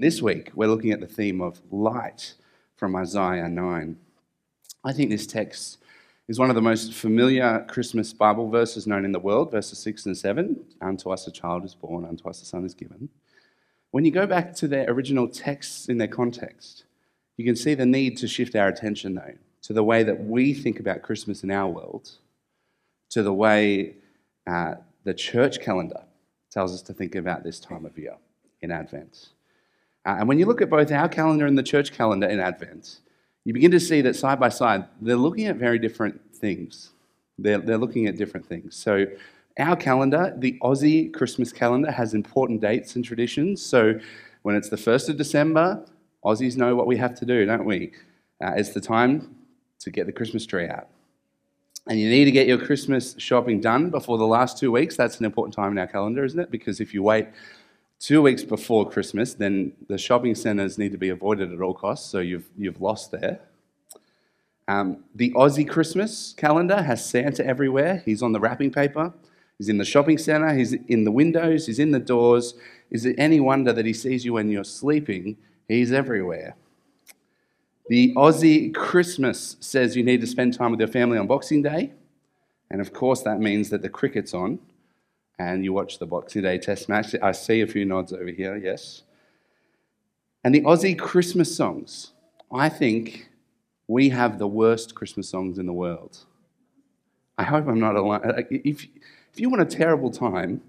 This week, we're looking at the theme of light from Isaiah 9. I think this text is one of the most familiar Christmas Bible verses known in the world, verses 6 and 7. Unto us a child is born, unto us a son is given. When you go back to their original texts in their context, you can see the need to shift our attention, though, to the way that we think about Christmas in our world, to the way uh, the church calendar tells us to think about this time of year in Advent. Uh, and when you look at both our calendar and the church calendar in Advent, you begin to see that side by side, they're looking at very different things. They're, they're looking at different things. So, our calendar, the Aussie Christmas calendar, has important dates and traditions. So, when it's the 1st of December, Aussies know what we have to do, don't we? Uh, it's the time to get the Christmas tree out. And you need to get your Christmas shopping done before the last two weeks. That's an important time in our calendar, isn't it? Because if you wait two weeks before Christmas, then the shopping centres need to be avoided at all costs, so you've, you've lost there. Um, the Aussie Christmas calendar has Santa everywhere. He's on the wrapping paper, he's in the shopping centre, he's in the windows, he's in the doors. Is it any wonder that he sees you when you're sleeping? He's everywhere. The Aussie Christmas says you need to spend time with your family on Boxing Day. And of course, that means that the cricket's on and you watch the Boxing Day Test match. I see a few nods over here, yes. And the Aussie Christmas songs. I think we have the worst Christmas songs in the world. I hope I'm not alone. If, if you want a terrible time,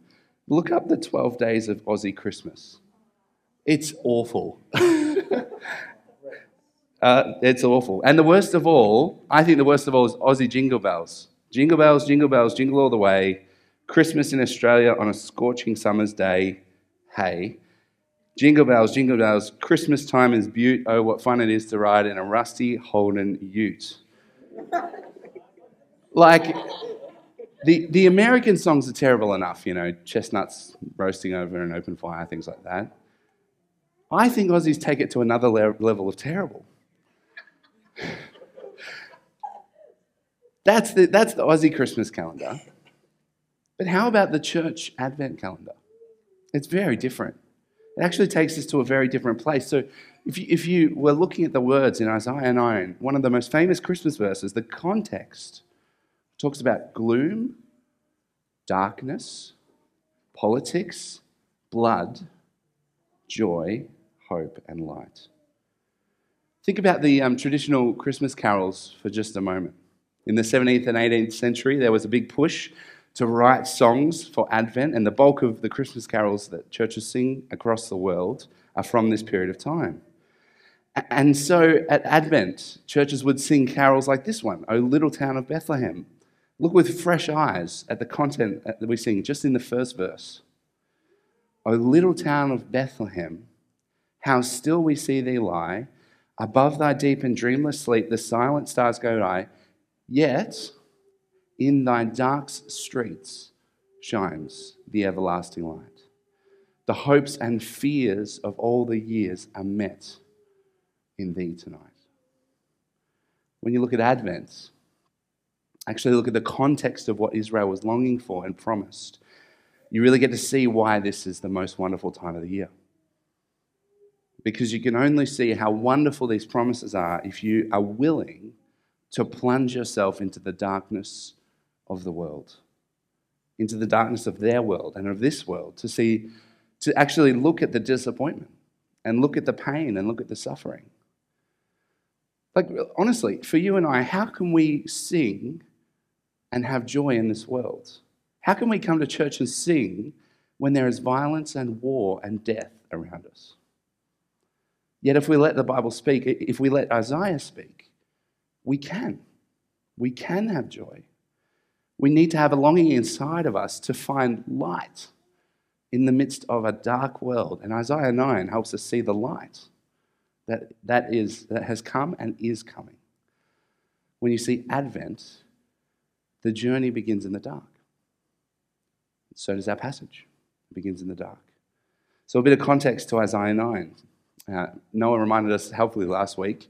look up the 12 days of Aussie Christmas. It's awful. uh, it's awful. And the worst of all, I think the worst of all is Aussie Jingle Bells. Jingle bells, jingle bells, jingle all the way. Christmas in Australia on a scorching summer's day. Hey. Jingle bells, jingle bells, Christmas time is beaut. Oh, what fun it is to ride in a rusty Holden ute. like, the, the American songs are terrible enough, you know, chestnuts roasting over an open fire, things like that. I think Aussies take it to another le- level of terrible. that's, the, that's the Aussie Christmas calendar. But how about the church Advent calendar? It's very different. It actually takes us to a very different place. So, if you, if you were looking at the words in Isaiah 9, one of the most famous Christmas verses, the context talks about gloom, darkness, politics, blood, joy, hope, and light. Think about the um, traditional Christmas carols for just a moment. In the 17th and 18th century, there was a big push to write songs for Advent, and the bulk of the Christmas carols that churches sing across the world are from this period of time. And so at Advent, churches would sing carols like this one, O Little Town of Bethlehem. Look with fresh eyes at the content that we sing just in the first verse. O little town of Bethlehem, how still we see thee lie. Above thy deep and dreamless sleep, the silent stars go by. Yet, in thy dark streets shines the everlasting light. The hopes and fears of all the years are met in thee tonight. When you look at Advent, actually look at the context of what Israel was longing for and promised, you really get to see why this is the most wonderful time of the year. Because you can only see how wonderful these promises are if you are willing to plunge yourself into the darkness of the world, into the darkness of their world and of this world, to see, to actually look at the disappointment and look at the pain and look at the suffering. Like, honestly, for you and I, how can we sing and have joy in this world? How can we come to church and sing when there is violence and war and death around us? Yet, if we let the Bible speak, if we let Isaiah speak, we can. We can have joy. We need to have a longing inside of us to find light in the midst of a dark world. And Isaiah 9 helps us see the light that, that, is, that has come and is coming. When you see Advent, the journey begins in the dark. So does our passage. It begins in the dark. So, a bit of context to Isaiah 9. Uh, Noah reminded us helpfully last week.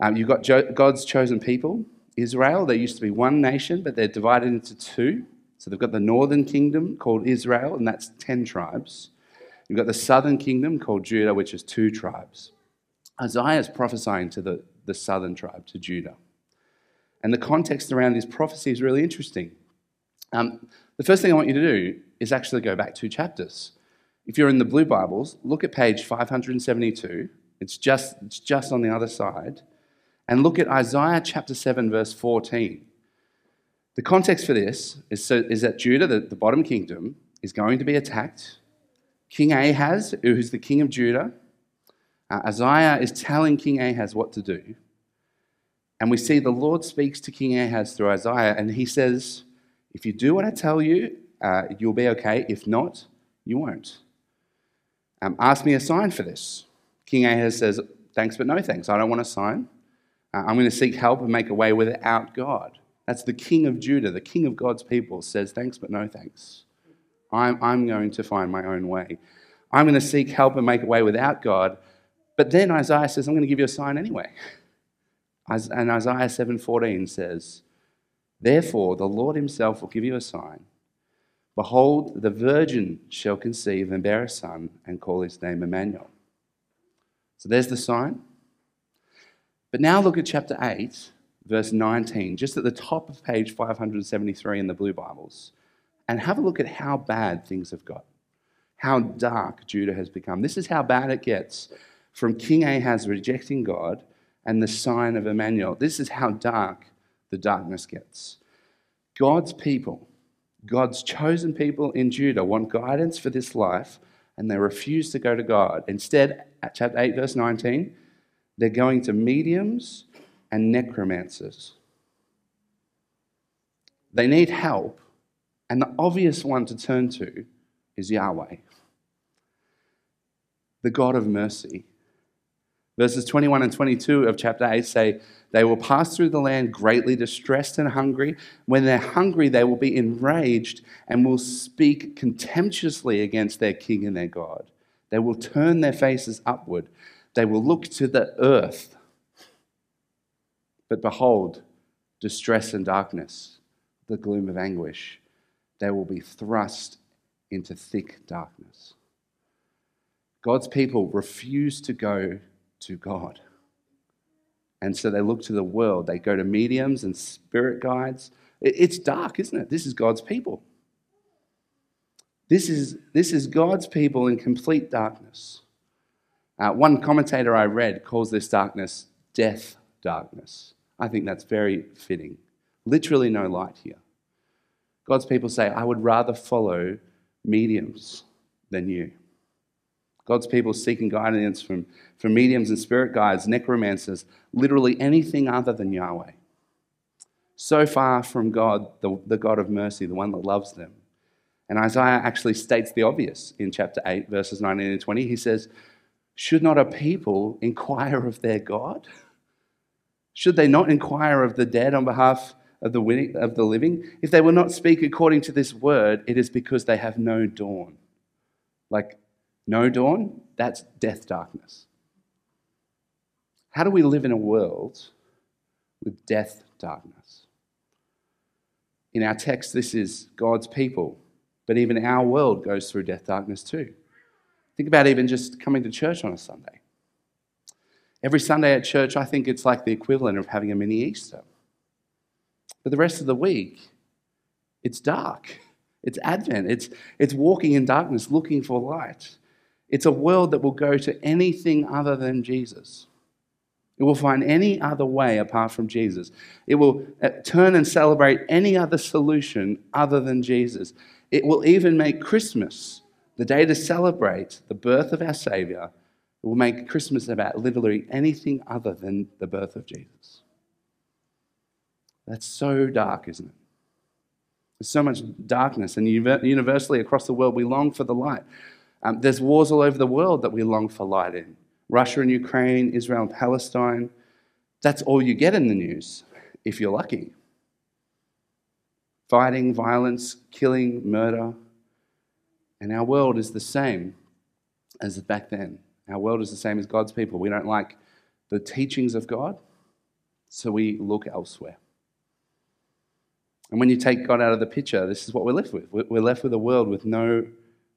Um, you've got jo- God's chosen people Israel. They used to be one nation, but they're divided into two. So they've got the northern kingdom called Israel, and that's 10 tribes. You've got the southern kingdom called Judah, which is two tribes. Isaiah is prophesying to the, the southern tribe, to Judah. And the context around this prophecy is really interesting. Um, the first thing I want you to do is actually go back two chapters. If you're in the blue Bibles, look at page 572. It's just, it's just on the other side. And look at Isaiah chapter 7, verse 14. The context for this is, so, is that Judah, the, the bottom kingdom, is going to be attacked. King Ahaz, who's the king of Judah, uh, Isaiah is telling King Ahaz what to do. And we see the Lord speaks to King Ahaz through Isaiah, and he says, If you do what I tell you, uh, you'll be okay. If not, you won't. Um, ask me a sign for this. King Ahaz says, Thanks, but no thanks. I don't want a sign. Uh, I'm going to seek help and make a way without God. That's the king of Judah, the king of God's people, says, Thanks, but no thanks. I'm, I'm going to find my own way. I'm going to seek help and make a way without God. But then Isaiah says, I'm going to give you a sign anyway. And Isaiah 7:14 says, Therefore the Lord himself will give you a sign. Behold, the virgin shall conceive and bear a son and call his name Emmanuel. So there's the sign. But now look at chapter 8, verse 19, just at the top of page 573 in the Blue Bibles, and have a look at how bad things have got, how dark Judah has become. This is how bad it gets from King Ahaz rejecting God and the sign of Emmanuel. This is how dark the darkness gets. God's people, God's chosen people in Judah, want guidance for this life and they refuse to go to God. Instead, at chapter 8, verse 19, they're going to mediums and necromancers. They need help, and the obvious one to turn to is Yahweh, the God of mercy. Verses 21 and 22 of chapter 8 say, They will pass through the land greatly distressed and hungry. When they're hungry, they will be enraged and will speak contemptuously against their king and their God. They will turn their faces upward. They will look to the earth but behold, distress and darkness, the gloom of anguish. They will be thrust into thick darkness. God's people refuse to go to God. And so they look to the world. They go to mediums and spirit guides. It's dark, isn't it? This is God's people. This is, this is God's people in complete darkness. Uh, one commentator I read calls this darkness death darkness. I think that's very fitting. Literally, no light here. God's people say, I would rather follow mediums than you. God's people seeking guidance from, from mediums and spirit guides, necromancers, literally anything other than Yahweh. So far from God, the, the God of mercy, the one that loves them. And Isaiah actually states the obvious in chapter 8, verses 19 and 20. He says, Should not a people inquire of their God? Should they not inquire of the dead on behalf of the, of the living? If they will not speak according to this word, it is because they have no dawn. Like, no dawn, that's death darkness. How do we live in a world with death darkness? In our text, this is God's people, but even our world goes through death darkness too. Think about even just coming to church on a Sunday. Every Sunday at church, I think it's like the equivalent of having a mini Easter. But the rest of the week, it's dark. It's Advent. It's, it's walking in darkness, looking for light. It's a world that will go to anything other than Jesus. It will find any other way apart from Jesus. It will uh, turn and celebrate any other solution other than Jesus. It will even make Christmas, the day to celebrate the birth of our Savior, will make Christmas about literally anything other than the birth of Jesus. That's so dark, isn't it? There's so much darkness, and universally across the world, we long for the light. Um, there's wars all over the world that we long for light in Russia and Ukraine, Israel and Palestine. That's all you get in the news, if you're lucky. Fighting, violence, killing, murder. And our world is the same as back then. Our world is the same as God's people. We don't like the teachings of God, so we look elsewhere. And when you take God out of the picture, this is what we're left with. We're left with a world with no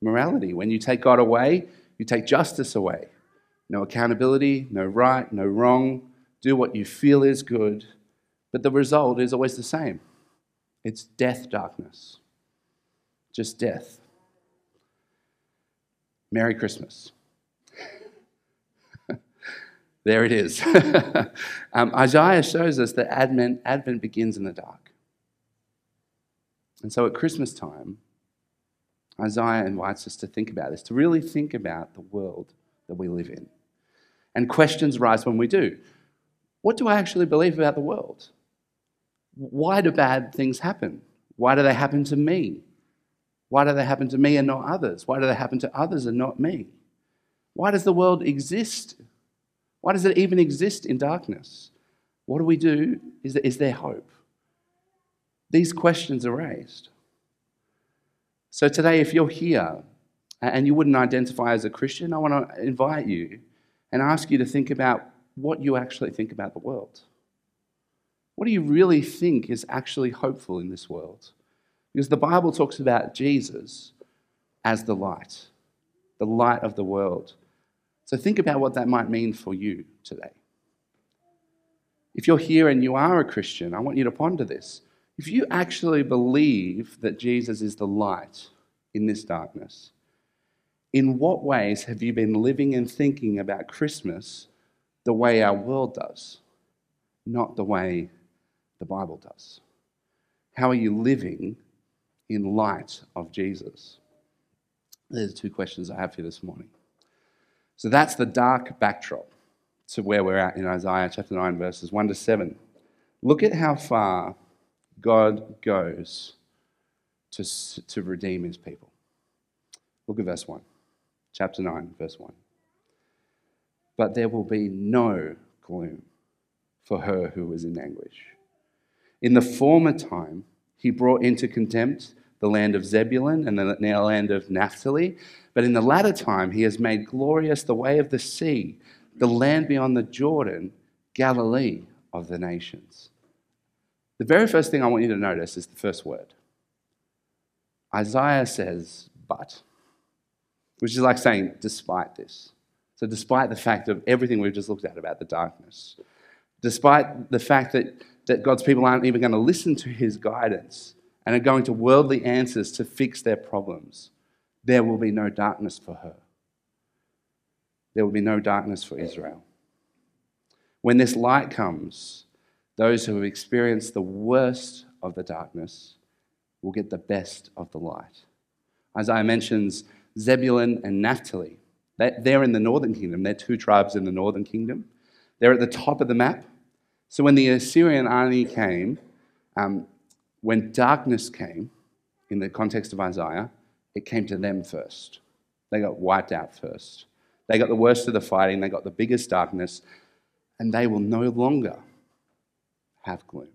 morality. When you take God away, you take justice away. No accountability, no right, no wrong. Do what you feel is good. But the result is always the same it's death, darkness. Just death. Merry Christmas. there it is. um, Isaiah shows us that Advent, Advent begins in the dark. And so at Christmas time, Isaiah invites us to think about this, to really think about the world that we live in. And questions rise when we do. What do I actually believe about the world? Why do bad things happen? Why do they happen to me? Why do they happen to me and not others? Why do they happen to others and not me? Why does the world exist? Why does it even exist in darkness? What do we do? Is there, is there hope? These questions are raised. So today, if you're here and you wouldn't identify as a Christian, I want to invite you and ask you to think about what you actually think about the world. What do you really think is actually hopeful in this world? Because the Bible talks about Jesus as the light, the light of the world. So think about what that might mean for you today. If you're here and you are a Christian, I want you to ponder this. If you actually believe that Jesus is the light in this darkness, in what ways have you been living and thinking about Christmas the way our world does, not the way the Bible does? How are you living in light of Jesus? There's two questions I have for you this morning. So that's the dark backdrop to where we're at in Isaiah chapter 9, verses 1 to 7. Look at how far God goes to, to redeem his people. Look at verse 1, chapter 9, verse 1. But there will be no gloom for her who was in anguish. In the former time, he brought into contempt the land of Zebulun and the land of Naphtali. But in the latter time, he has made glorious the way of the sea, the land beyond the Jordan, Galilee of the nations. The very first thing I want you to notice is the first word. Isaiah says, but, which is like saying, despite this. So, despite the fact of everything we've just looked at about the darkness, despite the fact that, that God's people aren't even going to listen to his guidance and are going to worldly answers to fix their problems, there will be no darkness for her. There will be no darkness for Israel. When this light comes, those who have experienced the worst of the darkness will get the best of the light. Isaiah mentions Zebulun and Naphtali. They're in the northern kingdom. They're two tribes in the northern kingdom. They're at the top of the map. So when the Assyrian army came, um, when darkness came, in the context of Isaiah, it came to them first. They got wiped out first. They got the worst of the fighting, they got the biggest darkness, and they will no longer have gloom.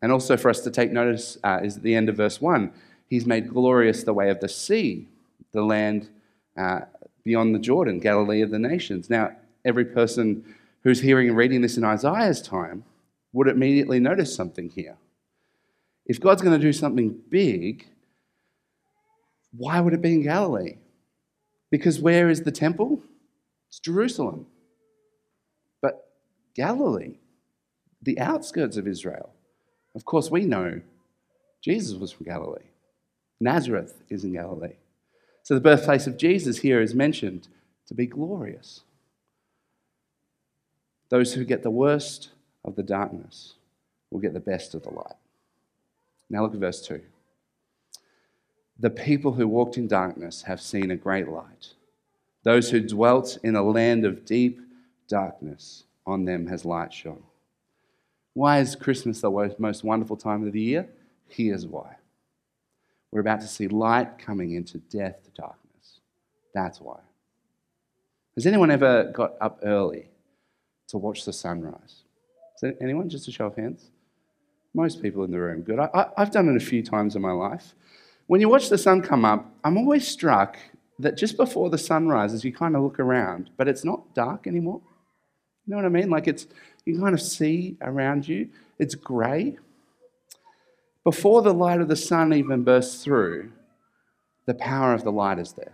And also for us to take notice uh, is at the end of verse 1 He's made glorious the way of the sea, the land uh, beyond the Jordan, Galilee of the nations. Now, every person who's hearing and reading this in Isaiah's time would immediately notice something here. If God's going to do something big, why would it be in Galilee? Because where is the temple? It's Jerusalem. But Galilee, the outskirts of Israel. Of course, we know Jesus was from Galilee. Nazareth is in Galilee. So the birthplace of Jesus here is mentioned to be glorious. Those who get the worst of the darkness will get the best of the light. Now look at verse 2. The people who walked in darkness have seen a great light. Those who dwelt in a land of deep darkness, on them has light shone. Why is Christmas the most wonderful time of the year? Here's why. We're about to see light coming into death, darkness. That's why. Has anyone ever got up early to watch the sunrise? Is anyone? Just a show of hands. Most people in the room. Good. I, have done it a few times in my life. When you watch the sun come up, I'm always struck that just before the sun rises, you kind of look around, but it's not dark anymore. You know what I mean? Like it's, you kind of see around you, it's grey. Before the light of the sun even bursts through, the power of the light is there.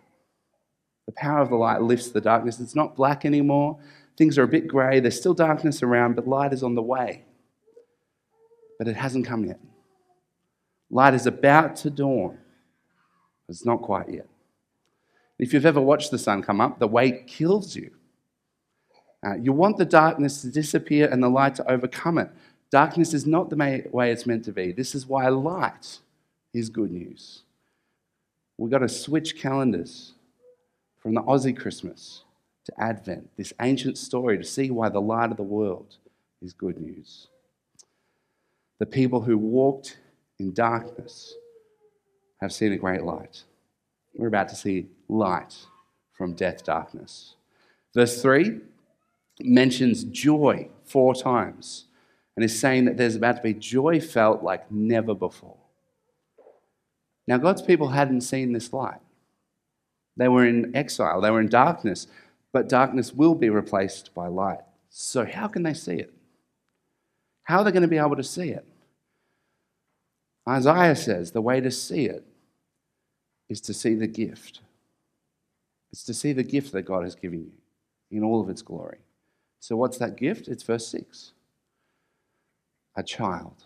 The power of the light lifts the darkness. It's not black anymore. Things are a bit grey. There's still darkness around, but light is on the way. But it hasn't come yet. Light is about to dawn. It's not quite yet. If you've ever watched the sun come up, the wait kills you. Uh, you want the darkness to disappear and the light to overcome it. Darkness is not the way it's meant to be. This is why light is good news. We've got to switch calendars from the Aussie Christmas to Advent, this ancient story, to see why the light of the world is good news. The people who walked in darkness have seen a great light. We're about to see light from death, darkness. Verse 3 mentions joy four times and is saying that there's about to be joy felt like never before. Now, God's people hadn't seen this light. They were in exile, they were in darkness, but darkness will be replaced by light. So, how can they see it? How are they going to be able to see it? Isaiah says the way to see it is to see the gift. It's to see the gift that God has given you in all of its glory. So, what's that gift? It's verse 6 a child.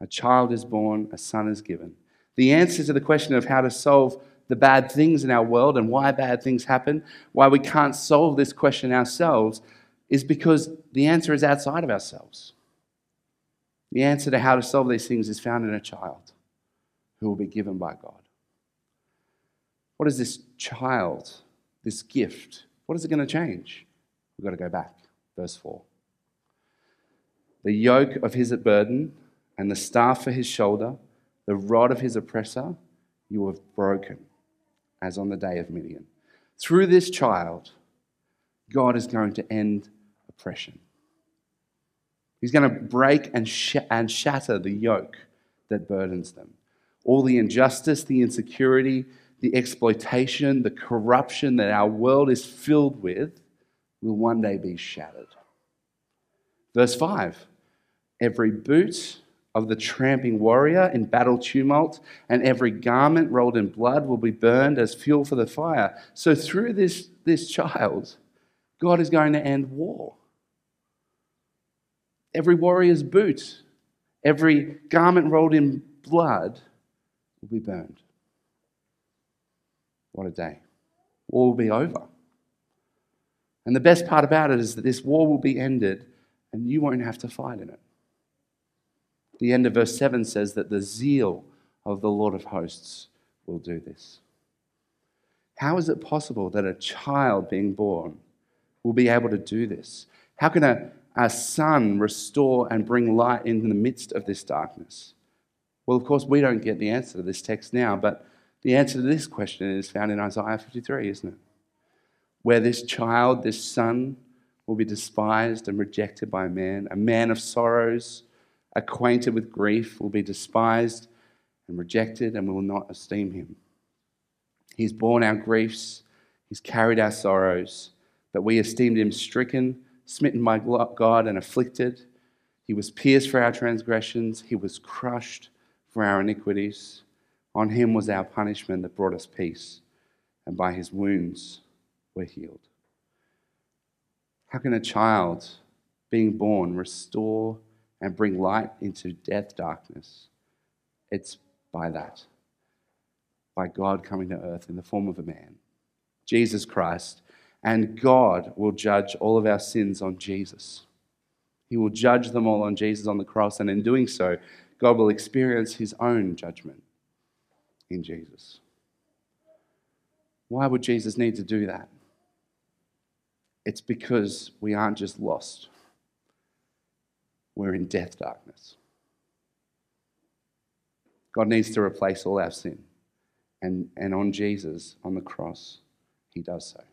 A child is born, a son is given. The answer to the question of how to solve the bad things in our world and why bad things happen, why we can't solve this question ourselves, is because the answer is outside of ourselves. The answer to how to solve these things is found in a child who will be given by God. What is this child, this gift? What is it going to change? We've got to go back. Verse 4. The yoke of his burden and the staff for his shoulder, the rod of his oppressor, you have broken, as on the day of Midian. Through this child, God is going to end oppression. He's going to break and, sh- and shatter the yoke that burdens them. All the injustice, the insecurity, the exploitation, the corruption that our world is filled with will one day be shattered. Verse 5 Every boot of the tramping warrior in battle tumult and every garment rolled in blood will be burned as fuel for the fire. So, through this, this child, God is going to end war. Every warrior's boot, every garment rolled in blood will be burned. What a day. War will be over. And the best part about it is that this war will be ended and you won't have to fight in it. The end of verse 7 says that the zeal of the Lord of hosts will do this. How is it possible that a child being born will be able to do this? How can a, a son restore and bring light in the midst of this darkness? Well, of course, we don't get the answer to this text now, but the answer to this question is found in Isaiah 53, isn't it? Where this child, this son, will be despised and rejected by man, a man of sorrows, acquainted with grief, will be despised and rejected, and we will not esteem him. He's borne our griefs, he's carried our sorrows, but we esteemed him stricken smitten by God and afflicted. He was pierced for our transgressions, he was crushed for our iniquities. On him was our punishment that brought us peace, and by his wounds we're healed. How can a child being born restore and bring light into death darkness? It's by that. By God coming to earth in the form of a man, Jesus Christ, and God will judge all of our sins on Jesus. He will judge them all on Jesus on the cross, and in doing so, God will experience his own judgment in Jesus. Why would Jesus need to do that? It's because we aren't just lost, we're in death darkness. God needs to replace all our sin. And, and on Jesus, on the cross, he does so.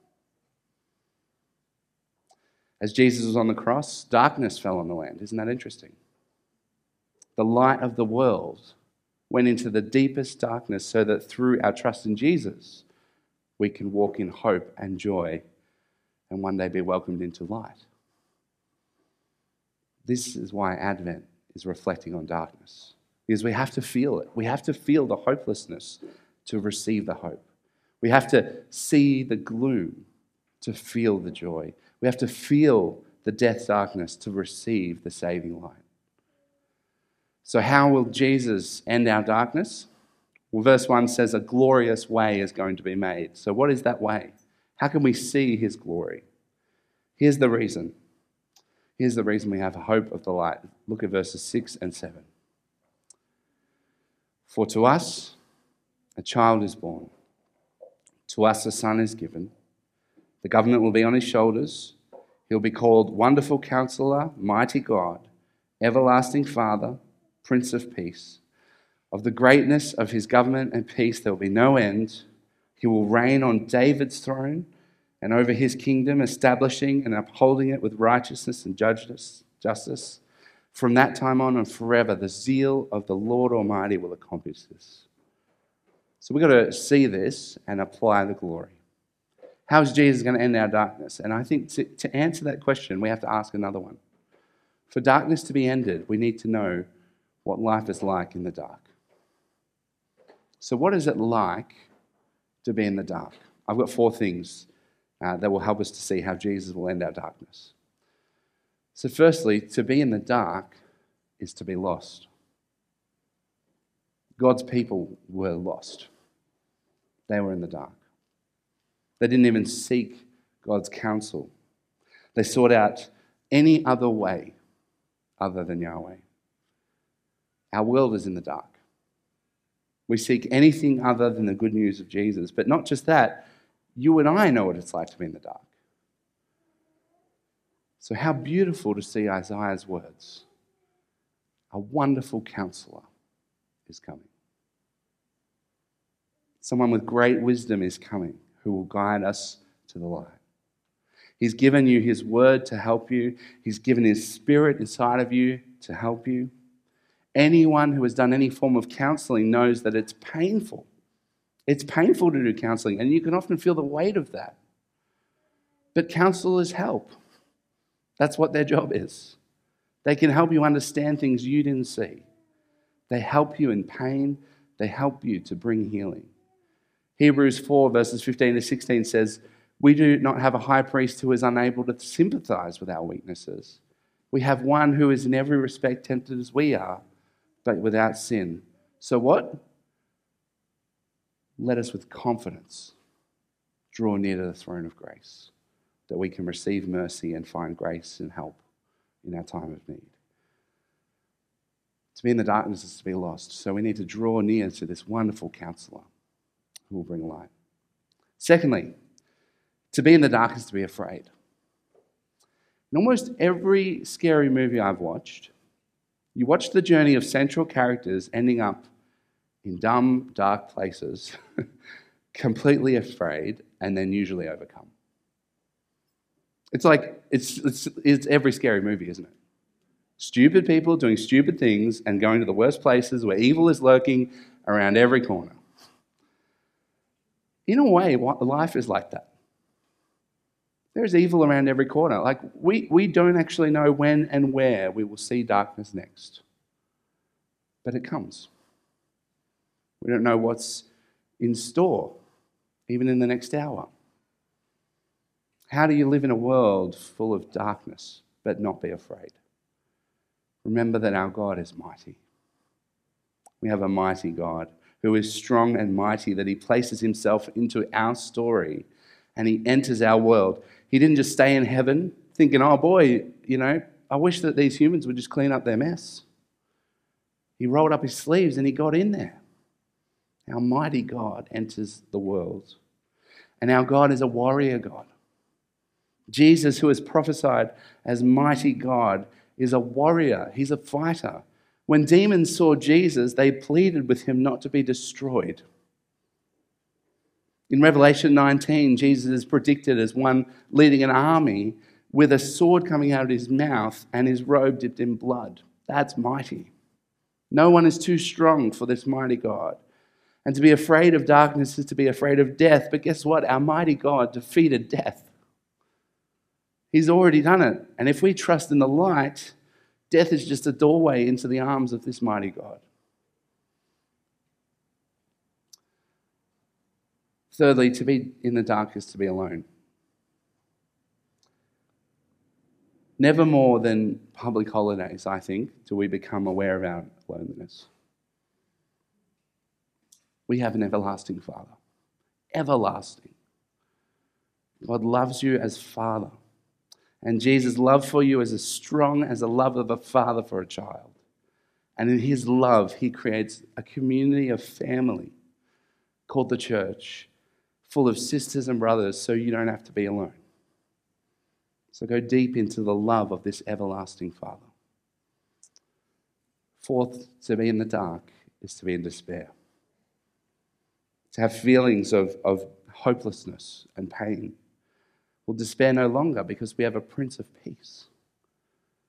As Jesus was on the cross, darkness fell on the land. Isn't that interesting? The light of the world went into the deepest darkness so that through our trust in Jesus, we can walk in hope and joy and one day be welcomed into light. This is why Advent is reflecting on darkness, because we have to feel it. We have to feel the hopelessness to receive the hope. We have to see the gloom to feel the joy. We have to feel the death darkness to receive the saving light. So, how will Jesus end our darkness? Well, verse 1 says, A glorious way is going to be made. So, what is that way? How can we see his glory? Here's the reason. Here's the reason we have hope of the light. Look at verses 6 and 7. For to us a child is born, to us a son is given. The government will be on his shoulders. He'll be called Wonderful Counselor, Mighty God, Everlasting Father, Prince of Peace. Of the greatness of his government and peace, there will be no end. He will reign on David's throne and over his kingdom, establishing and upholding it with righteousness and justice. From that time on and forever, the zeal of the Lord Almighty will accomplish this. So we've got to see this and apply the glory. How is Jesus going to end our darkness? And I think to, to answer that question, we have to ask another one. For darkness to be ended, we need to know what life is like in the dark. So, what is it like to be in the dark? I've got four things uh, that will help us to see how Jesus will end our darkness. So, firstly, to be in the dark is to be lost. God's people were lost, they were in the dark. They didn't even seek God's counsel, they sought out any other way other than Yahweh. Our world is in the dark. We seek anything other than the good news of Jesus. But not just that, you and I know what it's like to be in the dark. So, how beautiful to see Isaiah's words. A wonderful counselor is coming. Someone with great wisdom is coming who will guide us to the light. He's given you his word to help you, he's given his spirit inside of you to help you. Anyone who has done any form of counseling knows that it's painful. It's painful to do counseling, and you can often feel the weight of that. But counselors help. That's what their job is. They can help you understand things you didn't see. They help you in pain, they help you to bring healing. Hebrews 4, verses 15 to 16 says, We do not have a high priest who is unable to sympathize with our weaknesses. We have one who is in every respect tempted as we are but without sin. So what? Let us with confidence draw near to the throne of grace, that we can receive mercy and find grace and help in our time of need. To be in the darkness is to be lost. So we need to draw near to this wonderful counselor who will bring light. Secondly, to be in the dark is to be afraid. In almost every scary movie I've watched, you watch the journey of central characters ending up in dumb, dark places, completely afraid, and then usually overcome. It's like, it's, it's, it's every scary movie, isn't it? Stupid people doing stupid things and going to the worst places where evil is lurking around every corner. In a way, life is like that. There's evil around every corner. Like, we, we don't actually know when and where we will see darkness next. But it comes. We don't know what's in store, even in the next hour. How do you live in a world full of darkness but not be afraid? Remember that our God is mighty. We have a mighty God who is strong and mighty, that he places himself into our story and he enters our world. He didn't just stay in heaven thinking, oh boy, you know, I wish that these humans would just clean up their mess. He rolled up his sleeves and he got in there. Our mighty God enters the world. And our God is a warrior God. Jesus, who is prophesied as mighty God, is a warrior, he's a fighter. When demons saw Jesus, they pleaded with him not to be destroyed. In Revelation 19, Jesus is predicted as one leading an army with a sword coming out of his mouth and his robe dipped in blood. That's mighty. No one is too strong for this mighty God. And to be afraid of darkness is to be afraid of death. But guess what? Our mighty God defeated death. He's already done it. And if we trust in the light, death is just a doorway into the arms of this mighty God. Thirdly, to be in the dark is to be alone. Never more than public holidays, I think, do we become aware of our loneliness. We have an everlasting Father. Everlasting. God loves you as Father. And Jesus' love for you is as strong as the love of a father for a child. And in his love, he creates a community of family called the church, full of sisters and brothers, so you don't have to be alone. So go deep into the love of this everlasting Father. Fourth, to be in the dark is to be in despair. To have feelings of, of hopelessness and pain We'll despair no longer because we have a Prince of Peace.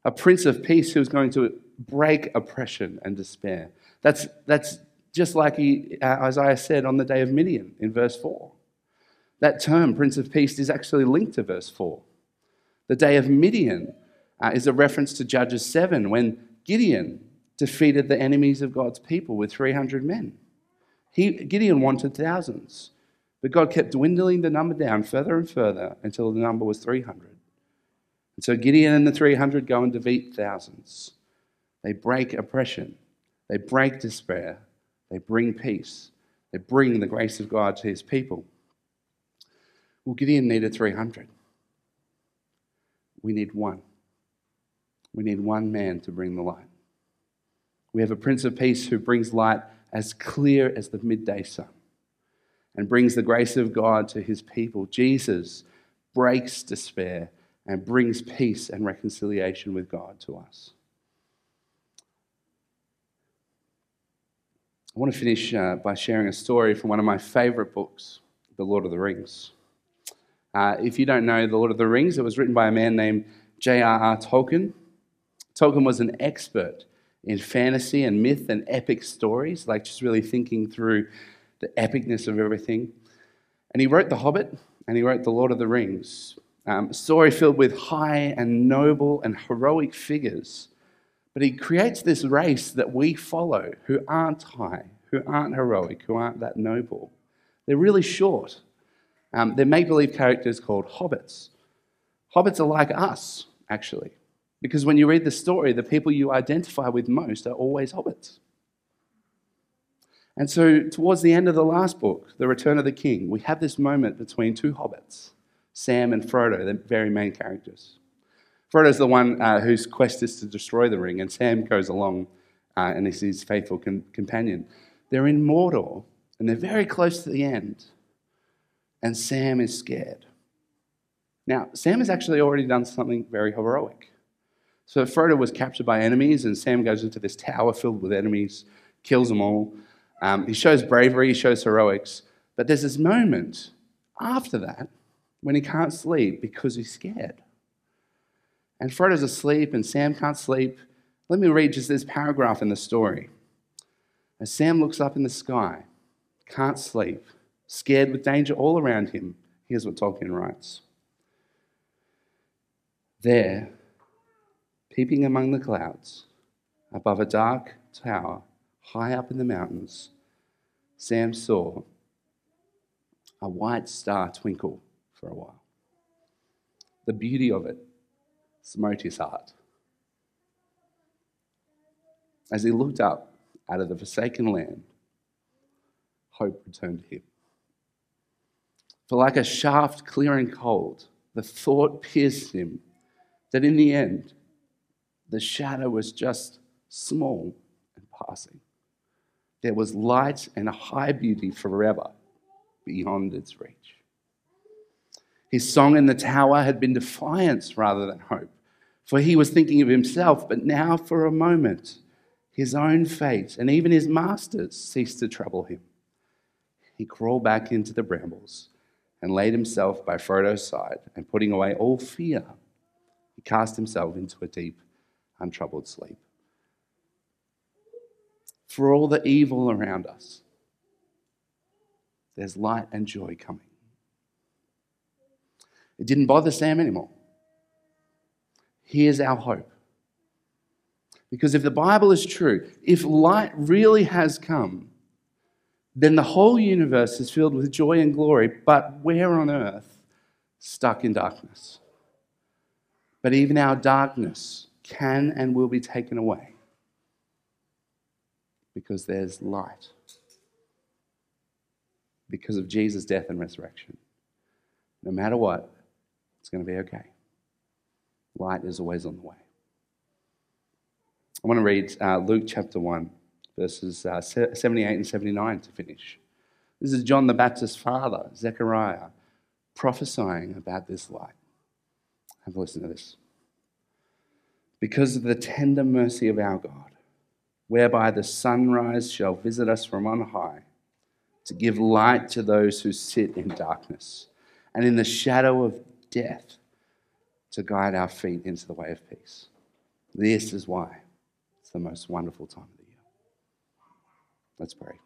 A Prince of Peace who is going to break oppression and despair. That's, that's just like he, uh, Isaiah said on the day of Midian in verse 4. That term, Prince of Peace, is actually linked to verse 4. The day of Midian uh, is a reference to Judges 7 when Gideon defeated the enemies of God's people with 300 men. He, Gideon wanted thousands. But God kept dwindling the number down further and further until the number was 300. And so Gideon and the 300 go and defeat thousands. They break oppression, they break despair, they bring peace, they bring the grace of God to his people. Well, Gideon needed 300. We need one. We need one man to bring the light. We have a Prince of Peace who brings light as clear as the midday sun and brings the grace of God to his people. Jesus breaks despair and brings peace and reconciliation with God to us. I want to finish uh, by sharing a story from one of my favorite books, The Lord of the Rings. Uh, if you don't know The Lord of the Rings, it was written by a man named J.R.R. Tolkien. Tolkien was an expert in fantasy and myth and epic stories, like just really thinking through the epicness of everything. And he wrote The Hobbit and he wrote The Lord of the Rings, um, a story filled with high and noble and heroic figures. But he creates this race that we follow who aren't high, who aren't heroic, who aren't that noble. They're really short. Um, they're make believe characters called hobbits. Hobbits are like us, actually, because when you read the story, the people you identify with most are always hobbits. And so, towards the end of the last book, The Return of the King, we have this moment between two hobbits, Sam and Frodo, the very main characters. Frodo's the one uh, whose quest is to destroy the ring, and Sam goes along uh, and is his faithful com- companion. They're in Mordor, and they're very close to the end, and Sam is scared. Now, Sam has actually already done something very heroic. So, Frodo was captured by enemies, and Sam goes into this tower filled with enemies, kills them all. Um, he shows bravery, he shows heroics, but there's this moment after that when he can't sleep because he's scared. And Frodo's asleep, and Sam can't sleep. Let me read just this paragraph in the story. As Sam looks up in the sky, can't sleep, scared with danger all around him, here's what Tolkien writes There, peeping among the clouds, above a dark tower, high up in the mountains, Sam saw a white star twinkle for a while. The beauty of it smote his heart. As he looked up out of the forsaken land, hope returned to him. For like a shaft clear and cold, the thought pierced him that in the end, the shadow was just small and passing. There was light and a high beauty forever beyond its reach. His song in the tower had been defiance rather than hope, for he was thinking of himself, but now for a moment, his own fate and even his master's ceased to trouble him. He crawled back into the brambles and laid himself by Frodo's side, and putting away all fear, he cast himself into a deep, untroubled sleep for all the evil around us, there's light and joy coming. It didn't bother Sam anymore. Here's our hope. Because if the Bible is true, if light really has come, then the whole universe is filled with joy and glory, but we're on earth stuck in darkness. But even our darkness can and will be taken away because there's light. Because of Jesus' death and resurrection. No matter what, it's going to be okay. Light is always on the way. I want to read uh, Luke chapter 1, verses uh, 78 and 79 to finish. This is John the Baptist's father, Zechariah, prophesying about this light. Have a listen to this. Because of the tender mercy of our God, whereby the sunrise shall visit us from on high, to give light to those who sit in darkness and in the shadow of death, to guide our feet into the way of peace. This is why it's the most wonderful time of the year. Let's pray.